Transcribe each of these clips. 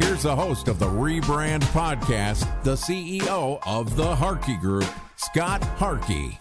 Here's the host of the Rebrand Podcast, the CEO of the Harkey Group, Scott Harkey.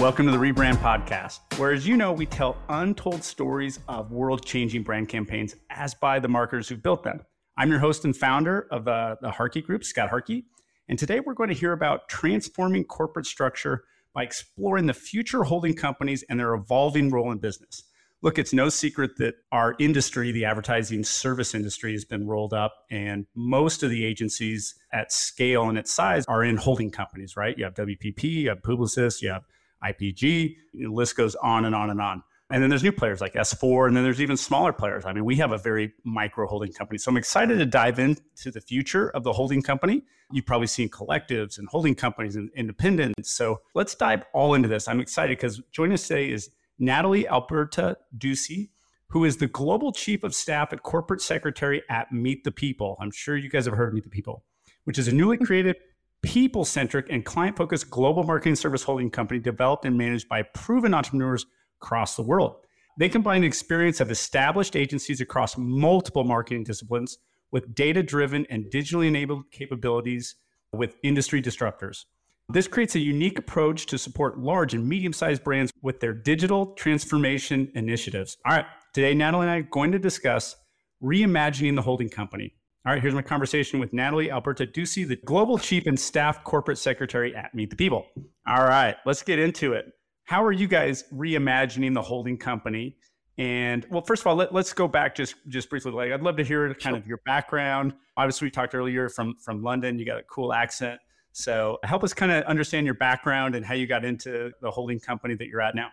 Welcome to the Rebrand Podcast, where, as you know, we tell untold stories of world changing brand campaigns as by the marketers who built them. I'm your host and founder of uh, the Harkey Group, Scott Harkey. And today we're going to hear about transforming corporate structure by exploring the future holding companies and their evolving role in business. Look, it's no secret that our industry, the advertising service industry, has been rolled up, and most of the agencies at scale and its size are in holding companies, right? You have WPP, you have Publicis, you have IPG, the list goes on and on and on. And then there's new players like S4, and then there's even smaller players. I mean, we have a very micro holding company. So I'm excited to dive into the future of the holding company. You've probably seen collectives and holding companies and independents. So let's dive all into this. I'm excited because joining us today is Natalie Alberta Dusey, who is the Global Chief of Staff at Corporate Secretary at Meet the People. I'm sure you guys have heard of Meet the People, which is a newly created people centric and client focused global marketing service holding company developed and managed by proven entrepreneurs across the world. They combine the experience of established agencies across multiple marketing disciplines with data driven and digitally enabled capabilities with industry disruptors. This creates a unique approach to support large and medium sized brands with their digital transformation initiatives. All right, today, Natalie and I are going to discuss reimagining the holding company. All right, here's my conversation with Natalie Alberta Dusey, the Global Chief and Staff Corporate Secretary at Meet the People. All right, let's get into it. How are you guys reimagining the holding company? And well, first of all, let, us go back just just briefly. Like, I'd love to hear kind sure. of your background. Obviously, we talked earlier from from London. You got a cool accent. So help us kind of understand your background and how you got into the holding company that you're at now.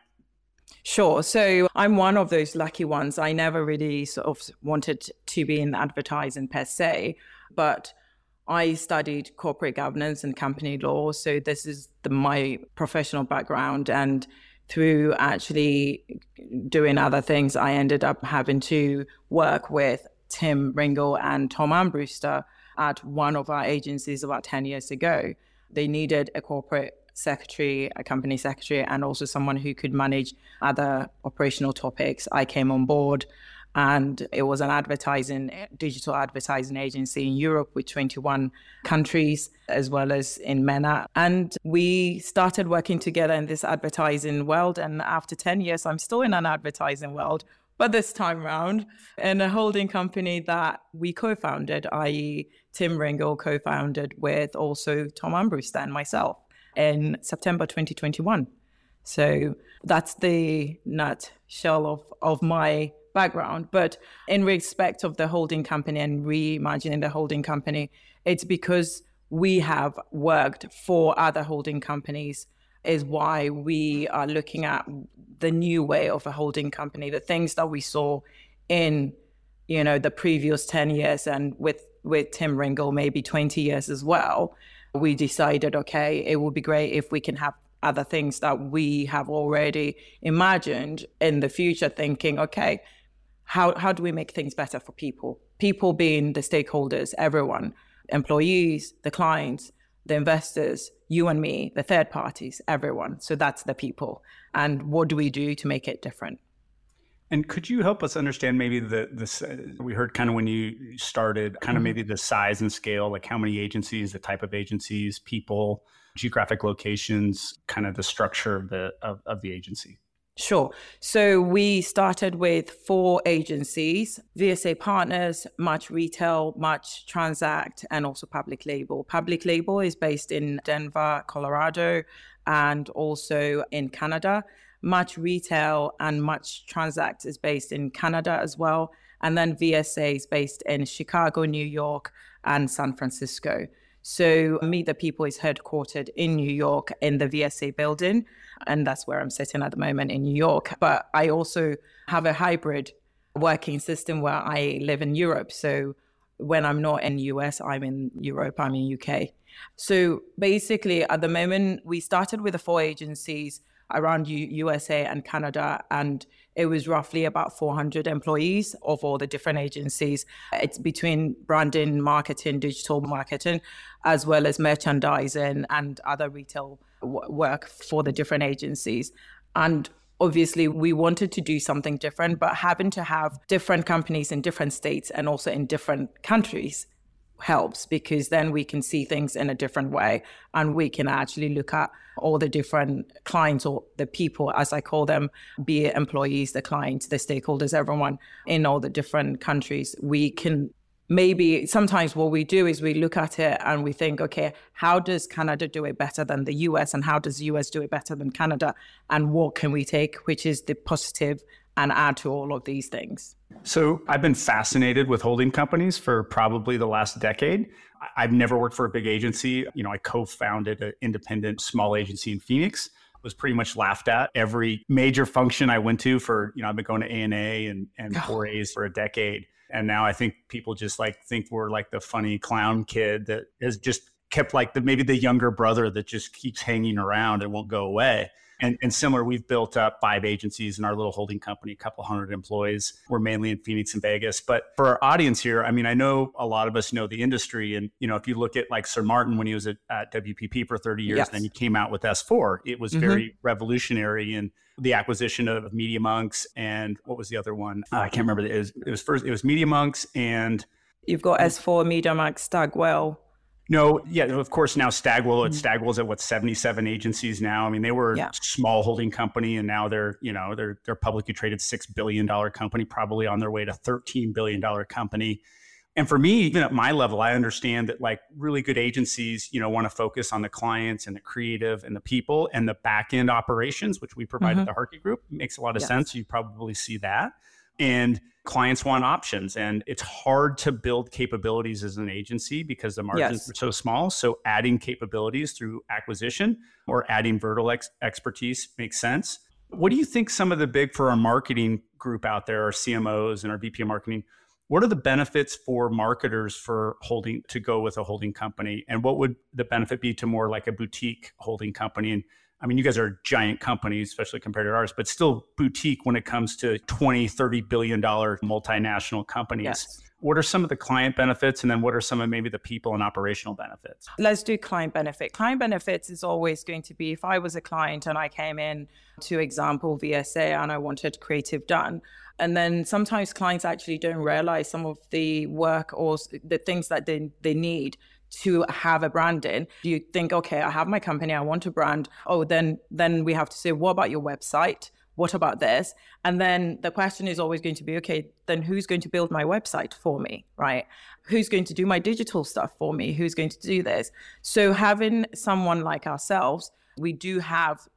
Sure. So I'm one of those lucky ones. I never really sort of wanted to be in advertising per se, but I studied corporate governance and company law. So this is the, my professional background. And through actually doing other things, I ended up having to work with Tim Ringel and Tom Armbruster at one of our agencies about 10 years ago. They needed a corporate secretary, a company secretary, and also someone who could manage other operational topics. I came on board and it was an advertising, digital advertising agency in Europe with 21 countries, as well as in MENA. And we started working together in this advertising world. And after 10 years, I'm still in an advertising world but this time around in a holding company that we co-founded, i.e. Tim Ringel co-founded with also Tom Armbruster and myself in September 2021. So that's the nutshell of, of my background. But in respect of the holding company and reimagining the holding company, it's because we have worked for other holding companies is why we are looking at the new way of a holding company, the things that we saw in, you know, the previous 10 years and with, with Tim Ringel, maybe 20 years as well. We decided, okay, it would be great if we can have other things that we have already imagined in the future, thinking, okay, how, how do we make things better for people? People being the stakeholders, everyone, employees, the clients, the investors, you and me, the third parties, everyone. So that's the people. And what do we do to make it different? And could you help us understand maybe the the we heard kind of when you started kind of mm-hmm. maybe the size and scale, like how many agencies, the type of agencies, people, geographic locations, kind of the structure of the of, of the agency. Sure. So we started with four agencies VSA Partners, Match Retail, Match Transact, and also Public Label. Public Label is based in Denver, Colorado, and also in Canada. Match Retail and Match Transact is based in Canada as well. And then VSA is based in Chicago, New York, and San Francisco. So Meet the People is headquartered in New York in the VSA building. And that's where I'm sitting at the moment in New York. But I also have a hybrid working system where I live in Europe. So when I'm not in US, I'm in Europe, I'm in UK. So basically, at the moment, we started with the four agencies around U- USA and Canada, and it was roughly about 400 employees of all the different agencies. It's between branding, marketing, digital marketing, as well as merchandising and other retail work for the different agencies. And obviously we wanted to do something different but having to have different companies in different states and also in different countries helps because then we can see things in a different way and we can actually look at all the different clients or the people as i call them be it employees the clients the stakeholders everyone in all the different countries we can maybe sometimes what we do is we look at it and we think okay how does canada do it better than the us and how does the us do it better than canada and what can we take which is the positive and add to all of these things so I've been fascinated with holding companies for probably the last decade. I've never worked for a big agency. You know, I co-founded an independent small agency in Phoenix. Was pretty much laughed at every major function I went to for, you know, I've been going to ANA and, and 4As for a decade. And now I think people just like think we're like the funny clown kid that has just kept like the maybe the younger brother that just keeps hanging around and won't go away. And, and similar, we've built up five agencies in our little holding company, a couple hundred employees. We're mainly in Phoenix and Vegas. But for our audience here, I mean, I know a lot of us know the industry. And, you know, if you look at like Sir Martin when he was at, at WPP for 30 years, yes. then he came out with S4, it was mm-hmm. very revolutionary and the acquisition of Media Monks and what was the other one? Uh, I can't remember. It was, it was first, it was Media Monks and. You've got S4, Media Monks, Stagwell. No, yeah, of course. Now Stagwell, mm-hmm. Stagwell's at what seventy-seven agencies now. I mean, they were yeah. a small holding company, and now they're you know they're they're publicly traded six billion dollar company, probably on their way to thirteen billion dollar company. And for me, even at my level, I understand that like really good agencies, you know, want to focus on the clients and the creative and the people and the back end operations, which we provide mm-hmm. at the Harkey Group. It makes a lot of yes. sense. You probably see that. And clients want options. And it's hard to build capabilities as an agency because the margins yes. are so small. So adding capabilities through acquisition or adding vertical ex- expertise makes sense. What do you think some of the big for our marketing group out there our cmos and our vp of marketing what are the benefits for marketers for holding to go with a holding company? And what would the benefit be to more like a boutique holding company? And I mean, you guys are giant companies, especially compared to ours, but still boutique when it comes to 20, 30 billion dollar multinational companies. Yes. What are some of the client benefits and then what are some of maybe the people and operational benefits? Let's do client benefit. Client benefits is always going to be if I was a client and I came in to example VSA and I wanted creative done, and then sometimes clients actually don't realize some of the work or the things that they, they need to have a branding you think okay i have my company i want a brand. Oh then then we have to say what about your website? What about this? And then the question is always going to be okay then who's going to build my website for me? Right? Who's going to do my digital stuff for me? Who's going to do this? So having someone like ourselves we do have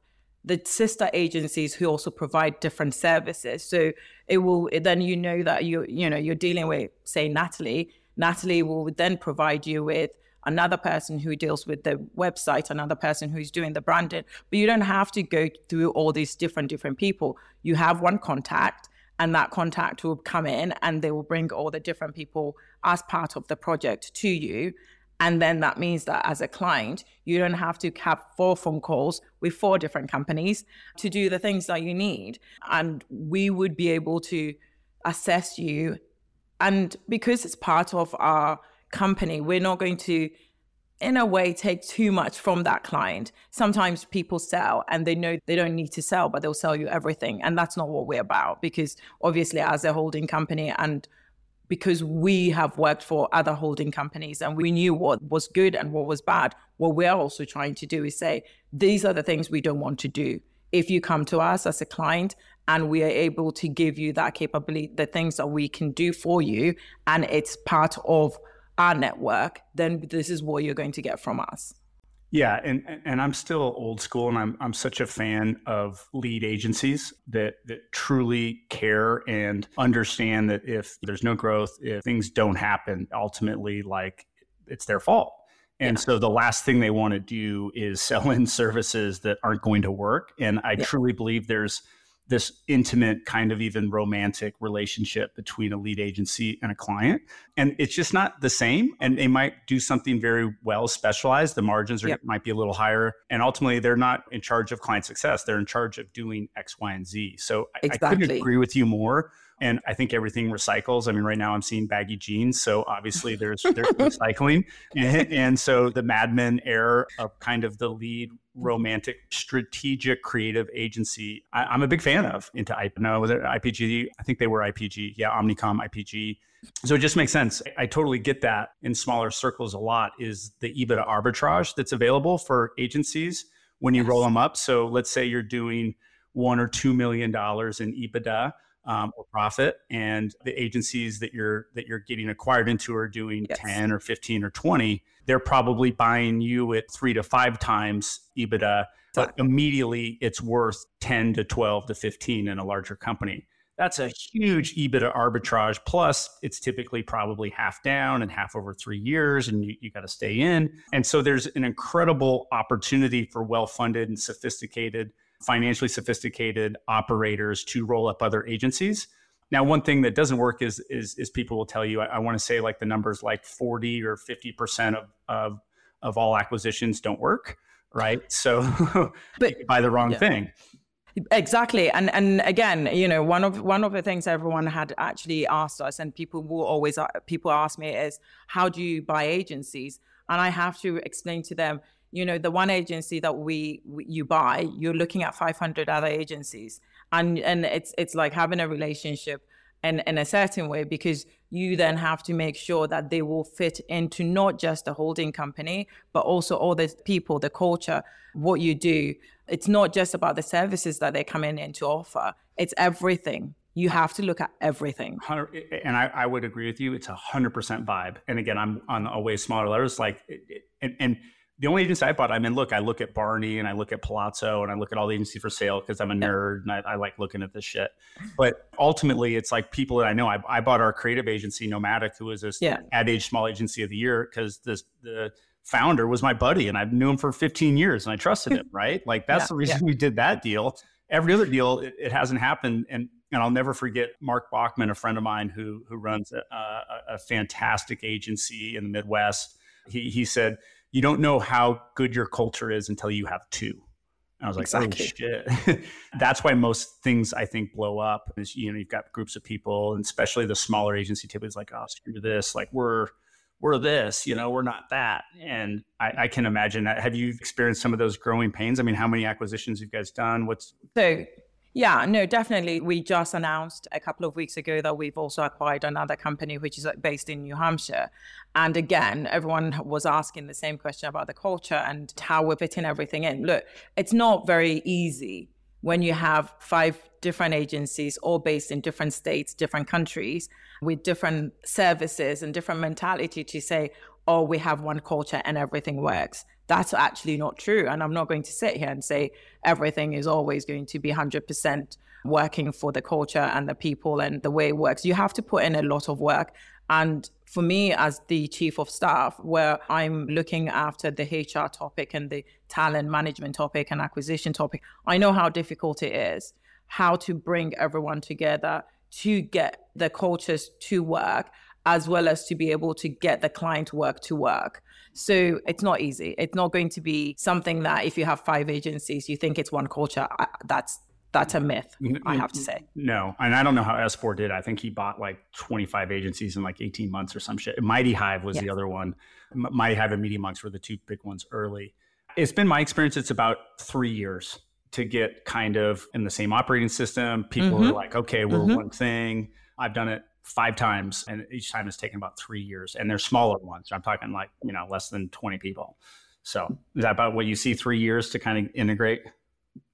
the sister agencies who also provide different services. So it will then you know that you you know you're dealing with say natalie. Natalie will then provide you with another person who deals with the website, another person who's doing the branding. But you don't have to go through all these different different people. You have one contact and that contact will come in and they will bring all the different people as part of the project to you. And then that means that as a client, you don't have to have four phone calls with four different companies to do the things that you need. And we would be able to assess you. And because it's part of our company, we're not going to, in a way, take too much from that client. Sometimes people sell and they know they don't need to sell, but they'll sell you everything. And that's not what we're about because obviously, as a holding company and because we have worked for other holding companies and we knew what was good and what was bad. What we're also trying to do is say, these are the things we don't want to do. if you come to us as a client and we are able to give you that capability, the things that we can do for you, and it's part of our network, then this is what you're going to get from us. Yeah, and and I'm still old school, and I'm I'm such a fan of lead agencies that that truly care and understand that if there's no growth, if things don't happen, ultimately, like it's their fault. And yeah. so the last thing they want to do is sell in services that aren't going to work. And I yeah. truly believe there's this intimate kind of even romantic relationship between a lead agency and a client and it's just not the same and they might do something very well specialized the margins are, yep. might be a little higher and ultimately they're not in charge of client success they're in charge of doing x y and z so exactly. I, I couldn't agree with you more and I think everything recycles. I mean, right now I'm seeing baggy jeans, so obviously there's there's recycling, and, and, so the Mad Men era of kind of the lead romantic, strategic, creative agency. I, am a big fan of into IP. No, was it IPG. I think they were IPG. Yeah, Omnicom, IPG. So it just makes sense. I, I totally get that in smaller circles a lot. Is the EBITDA arbitrage that's available for agencies when you yes. roll them up? So let's say you're doing one or two million dollars in EBITDA um, or profit, and the agencies that you're that you're getting acquired into are doing yes. ten or fifteen or twenty they're probably buying you at three to five times EBITDA, but immediately it's worth 10 to 12 to 15 in a larger company. That's a huge EBITDA arbitrage. Plus, it's typically probably half down and half over three years, and you, you got to stay in. And so there's an incredible opportunity for well funded and sophisticated, financially sophisticated operators to roll up other agencies now, one thing that doesn't work is is, is people will tell you, I, I want to say like the numbers like 40 or 50 percent of, of of all acquisitions don't work, right? So but, buy the wrong yeah. thing. Exactly. And and again, you know, one of one of the things everyone had actually asked us and people will always people ask me is how do you buy agencies? And I have to explain to them, you know, the one agency that we, we you buy, you're looking at 500 other agencies. And and it's it's like having a relationship in, in a certain way because you then have to make sure that they will fit into not just the holding company but also all the people the culture what you do. It's not just about the services that they're coming in to offer. It's everything. You have to look at everything. And I, I would agree with you. It's a 100% vibe. And again i'm on a way smaller levels like and, and the only agency I bought, I mean, look, I look at Barney and I look at Palazzo and I look at all the agency for sale because I'm a nerd and I, I, like looking at this shit. But ultimately, it's like people that I know. I, I bought our creative agency, Nomadic, who was this yeah. Ad Age Small Agency of the Year because this the founder was my buddy and I knew him for 15 years and I trusted him. Right? Like that's yeah, the reason yeah. we did that deal. Every other deal, it, it hasn't happened. And and I'll never forget Mark Bachman, a friend of mine who who runs a, a, a fantastic agency in the Midwest. He he said you don't know how good your culture is until you have two. And I was like, oh, exactly. oh shit. That's why most things I think blow up is, you know, you've got groups of people and especially the smaller agency typically is like, oh, screw this. Like we're, we're this, you know, we're not that. And I, I, can imagine that. Have you experienced some of those growing pains? I mean, how many acquisitions you guys done? What's so yeah, no, definitely. We just announced a couple of weeks ago that we've also acquired another company which is uh, based in New Hampshire. And again, everyone was asking the same question about the culture and how we're fitting everything in. Look, it's not very easy when you have five different agencies all based in different states, different countries with different services and different mentality to say, oh, we have one culture and everything works that's actually not true. And I'm not going to sit here and say everything is always going to be 100% working for the culture and the people and the way it works. You have to put in a lot of work. And for me, as the chief of staff, where I'm looking after the HR topic and the talent management topic and acquisition topic, I know how difficult it is, how to bring everyone together to get the cultures to work, as well as to be able to get the client work to work. So it's not easy. It's not going to be something that if you have five agencies, you think it's one culture. That's that's a myth, I have to say. No, and I don't know how S4 did. I think he bought like 25 agencies in like 18 months or some shit. Mighty Hive was yes. the other one. Mighty Hive and Media Monks were the two big ones early. It's been my experience. It's about three years to get kind of in the same operating system. People mm-hmm. are like, okay, we're mm-hmm. one thing. I've done it five times, and each time has taken about three years. And they're smaller ones. I'm talking like you know less than 20 people. So is that about what you see? Three years to kind of integrate?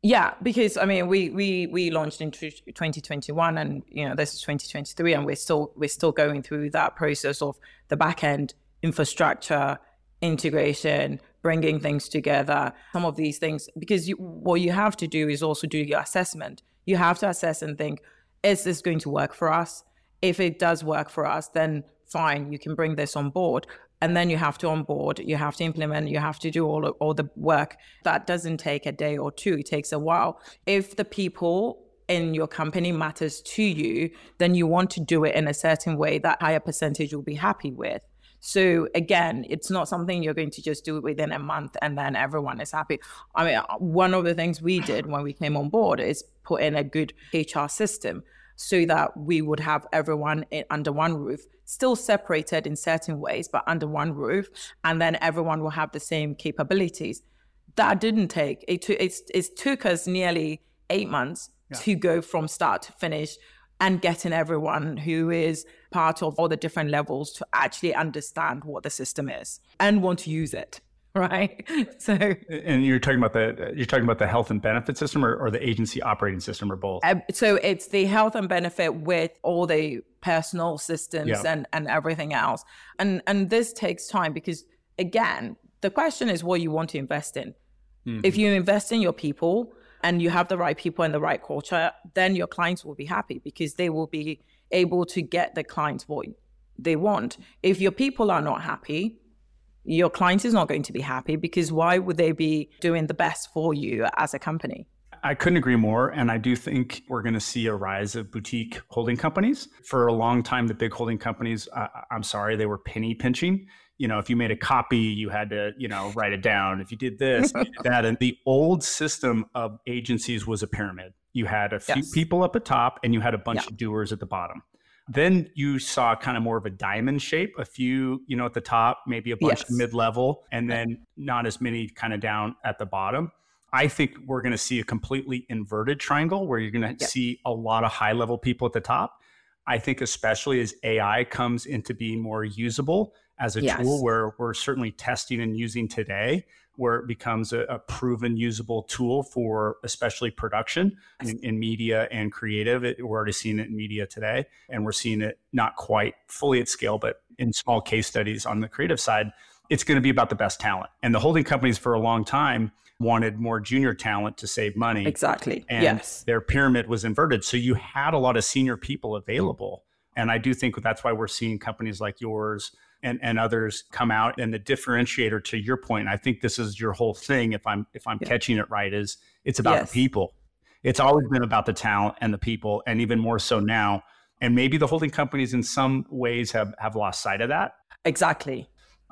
Yeah, because I mean, we we we launched in 2021, and you know this is 2023, and we're still we're still going through that process of the back end infrastructure integration, bringing things together. Some of these things, because you, what you have to do is also do your assessment. You have to assess and think, is this going to work for us? If it does work for us, then fine, you can bring this on board. And then you have to onboard you have to implement you have to do all, all the work. That doesn't take a day or two it takes a while. If the people in your company matters to you then you want to do it in a certain way that higher percentage will be happy with. So again, it's not something you're going to just do within a month and then everyone is happy. I mean, one of the things we did when we came on board is put in a good HR system so that we would have everyone in, under one roof, still separated in certain ways, but under one roof, and then everyone will have the same capabilities. That didn't take it. T- it, it took us nearly eight months yeah. to go from start to finish and getting everyone who is part of all the different levels to actually understand what the system is and want to use it right so and you're talking about the you're talking about the health and benefit system or, or the agency operating system or both uh, so it's the health and benefit with all the personal systems yeah. and and everything else and and this takes time because again the question is what you want to invest in mm-hmm. if you invest in your people and you have the right people and the right culture, then your clients will be happy because they will be able to get the clients what they want. If your people are not happy, your client is not going to be happy because why would they be doing the best for you as a company? I couldn't agree more. And I do think we're going to see a rise of boutique holding companies. For a long time, the big holding companies, uh, I'm sorry, they were penny pinching you know, if you made a copy, you had to, you know, write it down. If you did this, that, and the old system of agencies was a pyramid. You had a few yes. people up at top, and you had a bunch yeah. of doers at the bottom. Then you saw kind of more of a diamond shape, a few, you know, at the top, maybe a bunch yes. mid level, and then not as many kind of down at the bottom. I think we're going to see a completely inverted triangle where you're going to see a lot of high level people at the top. I think, especially as AI comes into being more usable, as a yes. tool where we're certainly testing and using today where it becomes a, a proven usable tool for especially production in, in media and creative. It, we're already seeing it in media today and we're seeing it not quite fully at scale but in small case studies on the creative side it's going to be about the best talent. And the holding companies for a long time wanted more junior talent to save money. Exactly. And yes. their pyramid was inverted. So you had a lot of senior people available. And i do think that's why we're seeing companies like yours and, and others come out. And the differentiator to your point, I think this is your whole thing. If I'm if I'm yeah. catching it right, is it's about yes. the people. It's always been about the talent and the people, and even more so now. And maybe the holding companies in some ways have have lost sight of that. Exactly.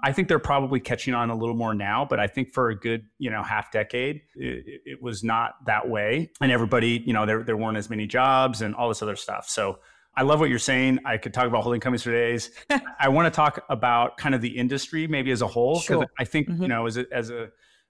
I think they're probably catching on a little more now, but I think for a good, you know, half decade, it, it was not that way. And everybody, you know, there, there weren't as many jobs and all this other stuff. So I love what you're saying. I could talk about holding companies for days. I want to talk about kind of the industry, maybe as a whole, because sure. I think mm-hmm. you know, as a, as a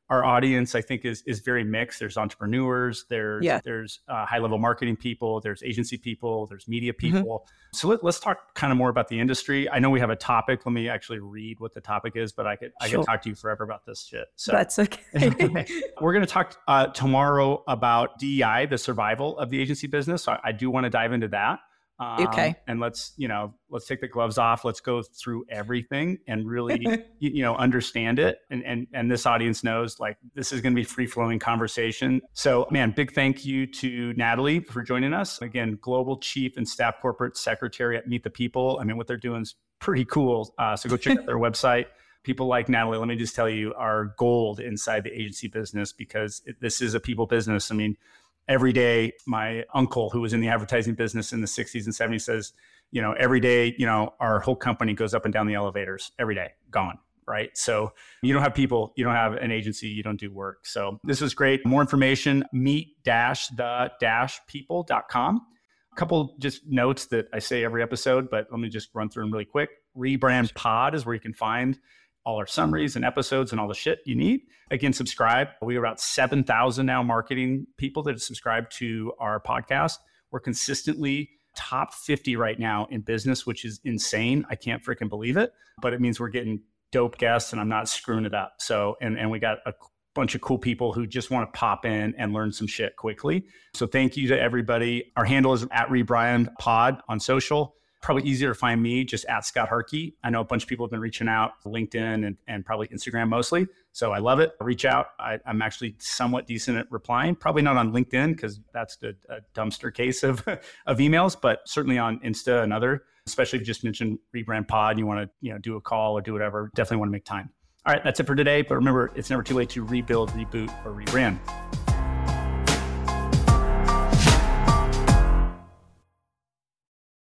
our audience, I think is is very mixed. There's entrepreneurs, there's yeah. there's uh, high level marketing people, there's agency people, there's media mm-hmm. people. Mm-hmm. So let, us talk kind of more about the industry. I know we have a topic. Let me actually read what the topic is, but I could I could talk to you forever about this shit. So that's okay. we're going to talk uh, tomorrow about DEI, the survival of the agency business. So I, I do want to dive into that. Um, okay. And let's, you know, let's take the gloves off. Let's go through everything and really, you, you, know, understand it. And, and, and this audience knows like this is going to be free flowing conversation. So, man, big thank you to Natalie for joining us. Again, Global Chief and Staff Corporate Secretary at Meet the People. I mean, what they're doing is pretty cool. Uh, so go check out their website. People like Natalie, let me just tell you, are gold inside the agency business because it, this is a people business. I mean, every day my uncle who was in the advertising business in the 60s and 70s says you know every day you know our whole company goes up and down the elevators every day gone right? So you don't have people you don't have an agency you don't do work. So this was great. More information meet dash the dash people.com a couple just notes that i say every episode but let me just run through them really quick. Rebrand pod is where you can find all our summaries and episodes and all the shit you need. Again, subscribe. We have about 7,000 now marketing people that have subscribed to our podcast. We're consistently top 50 right now in business, which is insane. I can't freaking believe it, but it means we're getting dope guests and I'm not screwing it up. So, and, and we got a bunch of cool people who just want to pop in and learn some shit quickly. So thank you to everybody. Our handle is at Rebrand Pod on social. Probably easier to find me just at Scott Harkey. I know a bunch of people have been reaching out, LinkedIn and, and probably Instagram mostly. So I love it. Reach out. I, am actually somewhat decent at replying. Probably not on LinkedIn because that's a, a dumpster case of, of emails, but certainly on Insta and other. Especially if you just mentioned Rebrand Pod, you want to you know do a call or do whatever. Definitely want to make time. All right, that's it for today. But remember, it's never too late to rebuild, reboot, or rebrand.